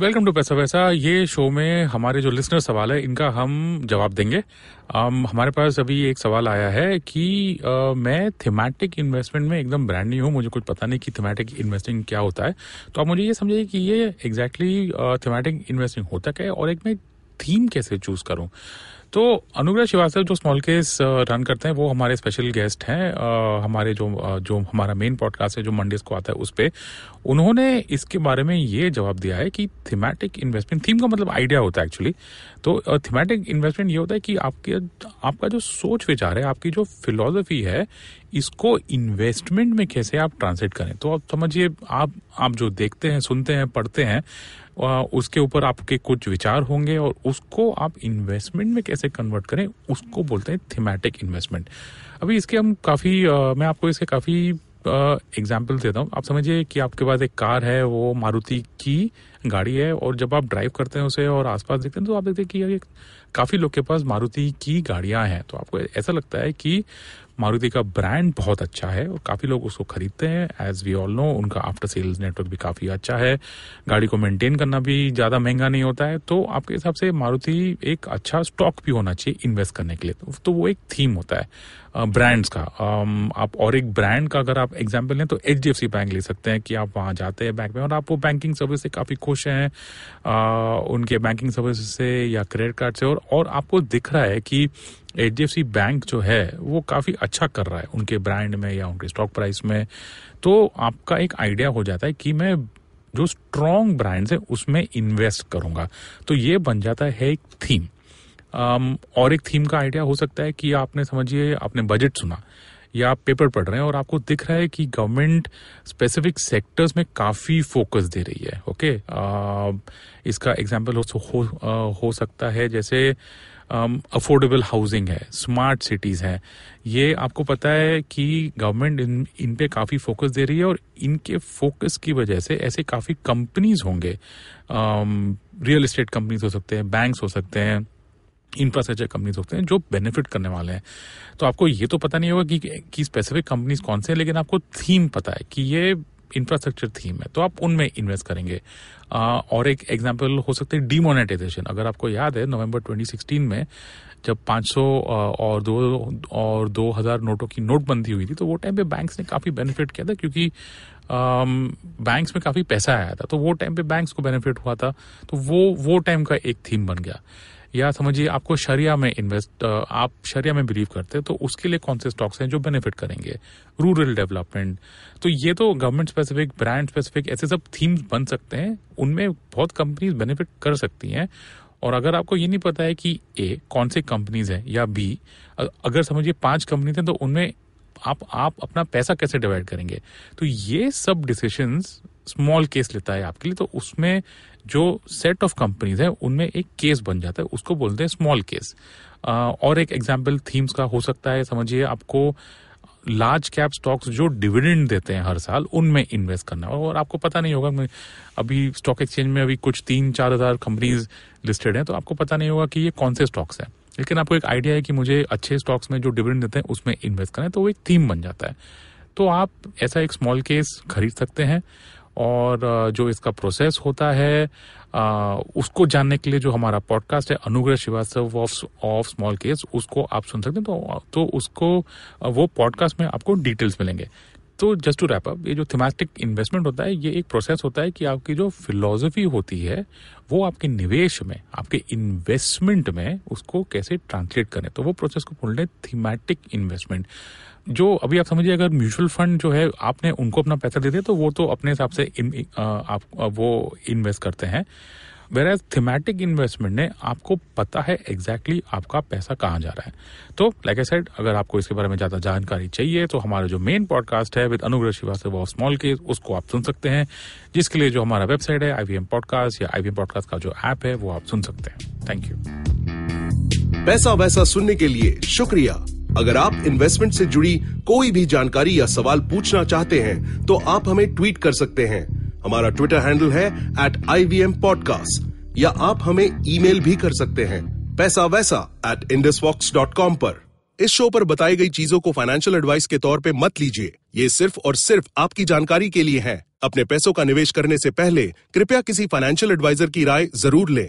Welcome to पैसा वैसा ये शो में हमारे जो लिसनर सवाल है इनका हम जवाब देंगे। Um, हमारे पास अभी एक सवाल आया है कि uh, मैं थीमेटिक इन्वेस्टमेंट में एकदम ब्रांड नहीं हूँ मुझे कुछ पता नहीं कि थीमेटिक इन्वेस्टिंग क्या होता है। तो आप मुझे ये समझिए कि ये एग्जैक्टली थीमेटिक इन्वेस्टिंग होता क्या है और एक मैं थीम कैसे चूज़ करूँ? तो अनुग्रह श्रीवास्तव, जो स्मॉल केस रन करते हैं, वो हमारे स्पेशल गेस्ट हैं। हमारे जो जो हमारा मेन पॉडकास्ट है, जो मंडेज को आता है, उस पर उन्होंने इसके बारे में ये जवाब दिया है कि थीमेटिक इन्वेस्टमेंट थीम का मतलब आइडिया होता है एक्चुअली तो थीमेटिक इन्वेस्टमेंट ये होता है कि आपके, आपका जो सोच विचार है, आपकी जो फिलोसफी है, इसको इन्वेस्टमेंट में कैसे आप ट्रांसलेट करें? तो आप समझिए, आप आप जो देखते हैं, सुनते हैं, पढ़ते हैं उसके ऊपर आपके कुछ विचार होंगे और उसको आप इन्वेस्टमेंट में कैसे कन्वर्ट करें, उसको बोलते हैं थीमेटिक इन्वेस्टमेंट अभी इसके हम काफ़ी मैं आपको इसके काफ़ी एग्ज़ाम्पल देता हूँ। आप समझिए कि आपके पास एक कार है, वो मारुति की गाड़ी है और जब आप ड्राइव करते हैं उसे और आसपास देखते हैं तो आप देखते हैं कि काफ़ी लोग के पास मारुति की गाड़ियाँ हैं। तो आपको ऐसा लगता है कि मारुति का ब्रांड बहुत अच्छा है और काफ़ी लोग उसको खरीदते हैं। एज वी ऑल नो उनका आफ्टर सेल्स नेटवर्क भी काफ़ी अच्छा है। गाड़ी को मेंटेन करना भी ज़्यादा महँगा नहीं होता है। तो आपके हिसाब से मारुति एक अच्छा स्टॉक भी होना चाहिए इन्वेस्ट करने के लिए। तो, तो वो एक थीम होता है ब्रांड्स का। आप और एक ब्रांड का अगर आप एग्ज़ाम्पल लें तो सी बैंक ले सकते हैं कि आप वहाँ जाते हैं बैंक में और आप वो बैंकिंग सर्विस से काफ़ी खुश हैं उनके बैंकिंग सर्विस से या क्रेडिट कार्ड से और, और आपको दिख रहा है कि H D F C bank जो है, वो काफ़ी अच्छा कर रहा है उनके ब्रांड में या उनके स्टॉक प्राइस में। तो आपका एक आइडिया हो जाता है कि मैं जो स्ट्रॉन्ग ब्रांड्स है, उसमें इन्वेस्ट करूँगा। तो ये बन जाता है एक थीम और एक थीम का आइडिया हो सकता है कि आपने, समझिए, आपने बजट सुना। या आप पेपर पढ़ रहे हैं और आपको दिख रहा है कि गवर्नमेंट स्पेसिफिक सेक्टर्स में काफ़ी फोकस दे रही है ओके uh, इसका एग्ज़ाम्पल हो, हो, uh, हो सकता है जैसे अफोर्डेबल um, हाउसिंग है स्मार्ट सिटीज़ है। ये आपको पता है कि गवर्नमेंट इन इन पे काफ़ी फोकस दे रही है और इनके फोकस की वजह से ऐसे काफ़ी कंपनीज़ होंगे। रियल इस्टेट कंपनीज़ हो सकते हैं बैंक्स हो सकते हैं। इंफ्रास्ट्रक्चर कंपनीज़ होते हैं जो बेनिफिट करने वाले हैं। तो आपको ये तो पता नहीं होगा कि, कि स्पेसिफिक कंपनीज़ कौन से हैं लेकिन आपको थीम पता है कि ये इंफ्रास्ट्रक्चर थीम है। तो आप उनमें इन्वेस्ट करेंगे। आ, और एक एग्जांपल हो सकते हैं डीमोनेटाइजेशन अगर आपको याद है नवंबर 2016 में जब 500 और दो और 2000 नोटों की नोटबंदी हुई थी तो वो टाइम पे बैंक्स ने काफ़ी बेनिफिट किया था क्योंकि बैंक्स में काफ़ी पैसा आया था। तो वो टाइम पे बैंक्स को बेनिफिट हुआ था। तो वो वो टाइम का एक थीम बन गया। या समझिए आपको शरिया में इन्वेस्ट आप शरिया में बिलीव करते हैं तो उसके लिए कौन से स्टॉक्स हैं जो बेनिफिट करेंगे? रूरल डेवलपमेंट तो ये तो गवर्नमेंट स्पेसिफिक ब्रांड स्पेसिफिक ऐसे सब थीम्स बन सकते हैं, उनमें बहुत कंपनीज़ बेनिफिट कर सकती हैं। और अगर आपको ये नहीं पता है कि ए कौन से कंपनीज़ है, या बी अगर समझिए पाँच कंपनीज़ हैं तो उनमें आप आप अपना पैसा कैसे डिवाइड करेंगे? तो ये सब डिसीशंस स्मॉल केस लेता है आपके लिए तो उसमें जो सेट ऑफ़ कंपनीज़ है, उनमें एक केस बन जाता है, उसको बोलते हैं स्मॉल केस और एक एग्ज़ाम्पल थीम्स का हो सकता है, समझिए आपको लार्ज कैप स्टॉक्स जो डिविडेंड देते हैं हर साल, उनमें इन्वेस्ट करना और आपको पता नहीं होगा अभी स्टॉक एक्सचेंज में अभी कुछ तीन चार हज़ार कंपनीज़ लिस्टेड हैं तो आपको पता नहीं होगा कि ये कौन से स्टॉक्स हैं। लेकिन आपको एक आइडिया है कि मुझे अच्छे स्टॉक्स में जो डिविडेंड देते हैं, उसमें इन्वेस्ट करना है तो वो एक थीम बन जाता है। तो आप ऐसा एक स्मॉल केस खरीद सकते हैं और जो इसका प्रोसेस होता है उसको जानने के लिए जो हमारा पॉडकास्ट है, Anugrah Srivastava of of small case उसको आप सुन सकते हैं। तो तो उसको वो पॉडकास्ट में आपको डिटेल्स मिलेंगे। तो जस्ट टू रैप अप ये जो थीमेटिक इन्वेस्टमेंट होता है ये एक प्रोसेस होता है कि आपकी जो फिलोसफी होती है वो आपके निवेश में आपके इन्वेस्टमेंट में उसको कैसे ट्रांसलेट करें। तो वो प्रोसेस को बोलते हैं थीमेटिक इन्वेस्टमेंट जो अभी आप समझिए अगर म्यूचुअल फंड जो है आपने उनको अपना पैसा दे दिया तो वो तो अपने हिसाब से इन, आ, आप वो इन्वेस्ट करते हैं। वेर एज थीमेटिक इन्वेस्टमेंट ने आपको पता है एग्जैक्टली exactly आपका पैसा कहाँ जा रहा है। तो लाइक आई साइड अगर आपको इसके बारे में ज़्यादा जानकारी चाहिए तो हमारा जो मेन पॉडकास्ट है विद अनुग्रह श्रीवास्तव ऑफ़ स्मॉल केस उसको आप सुन सकते हैं, जिसके लिए जो हमारा वेबसाइट है आईवीएम पॉडकास्ट या आईवीएम पॉडकास्ट का जो ऐप है, वो आप सुन सकते हैं। थैंक यू पैसा वैसा सुनने के लिए शुक्रिया। अगर आप इन्वेस्टमेंट से जुड़ी कोई भी जानकारी या सवाल पूछना चाहते हैं तो आप हमें ट्वीट कर सकते हैं। हमारा ट्विटर हैंडल है at I V M podcast या आप हमें ईमेल भी कर सकते हैं, पैसा वैसा एट इंडसवॉक्स डॉट कॉम पर। इस शो पर बताई गई चीज़ों को फाइनेंशियल एडवाइस के तौर पे मत लीजिए। ये सिर्फ़ और सिर्फ़ आपकी जानकारी के लिए है। अपने पैसों का निवेश करने से पहले कृपया किसी फाइनेंशियल एडवाइजर की राय ज़रूर लें।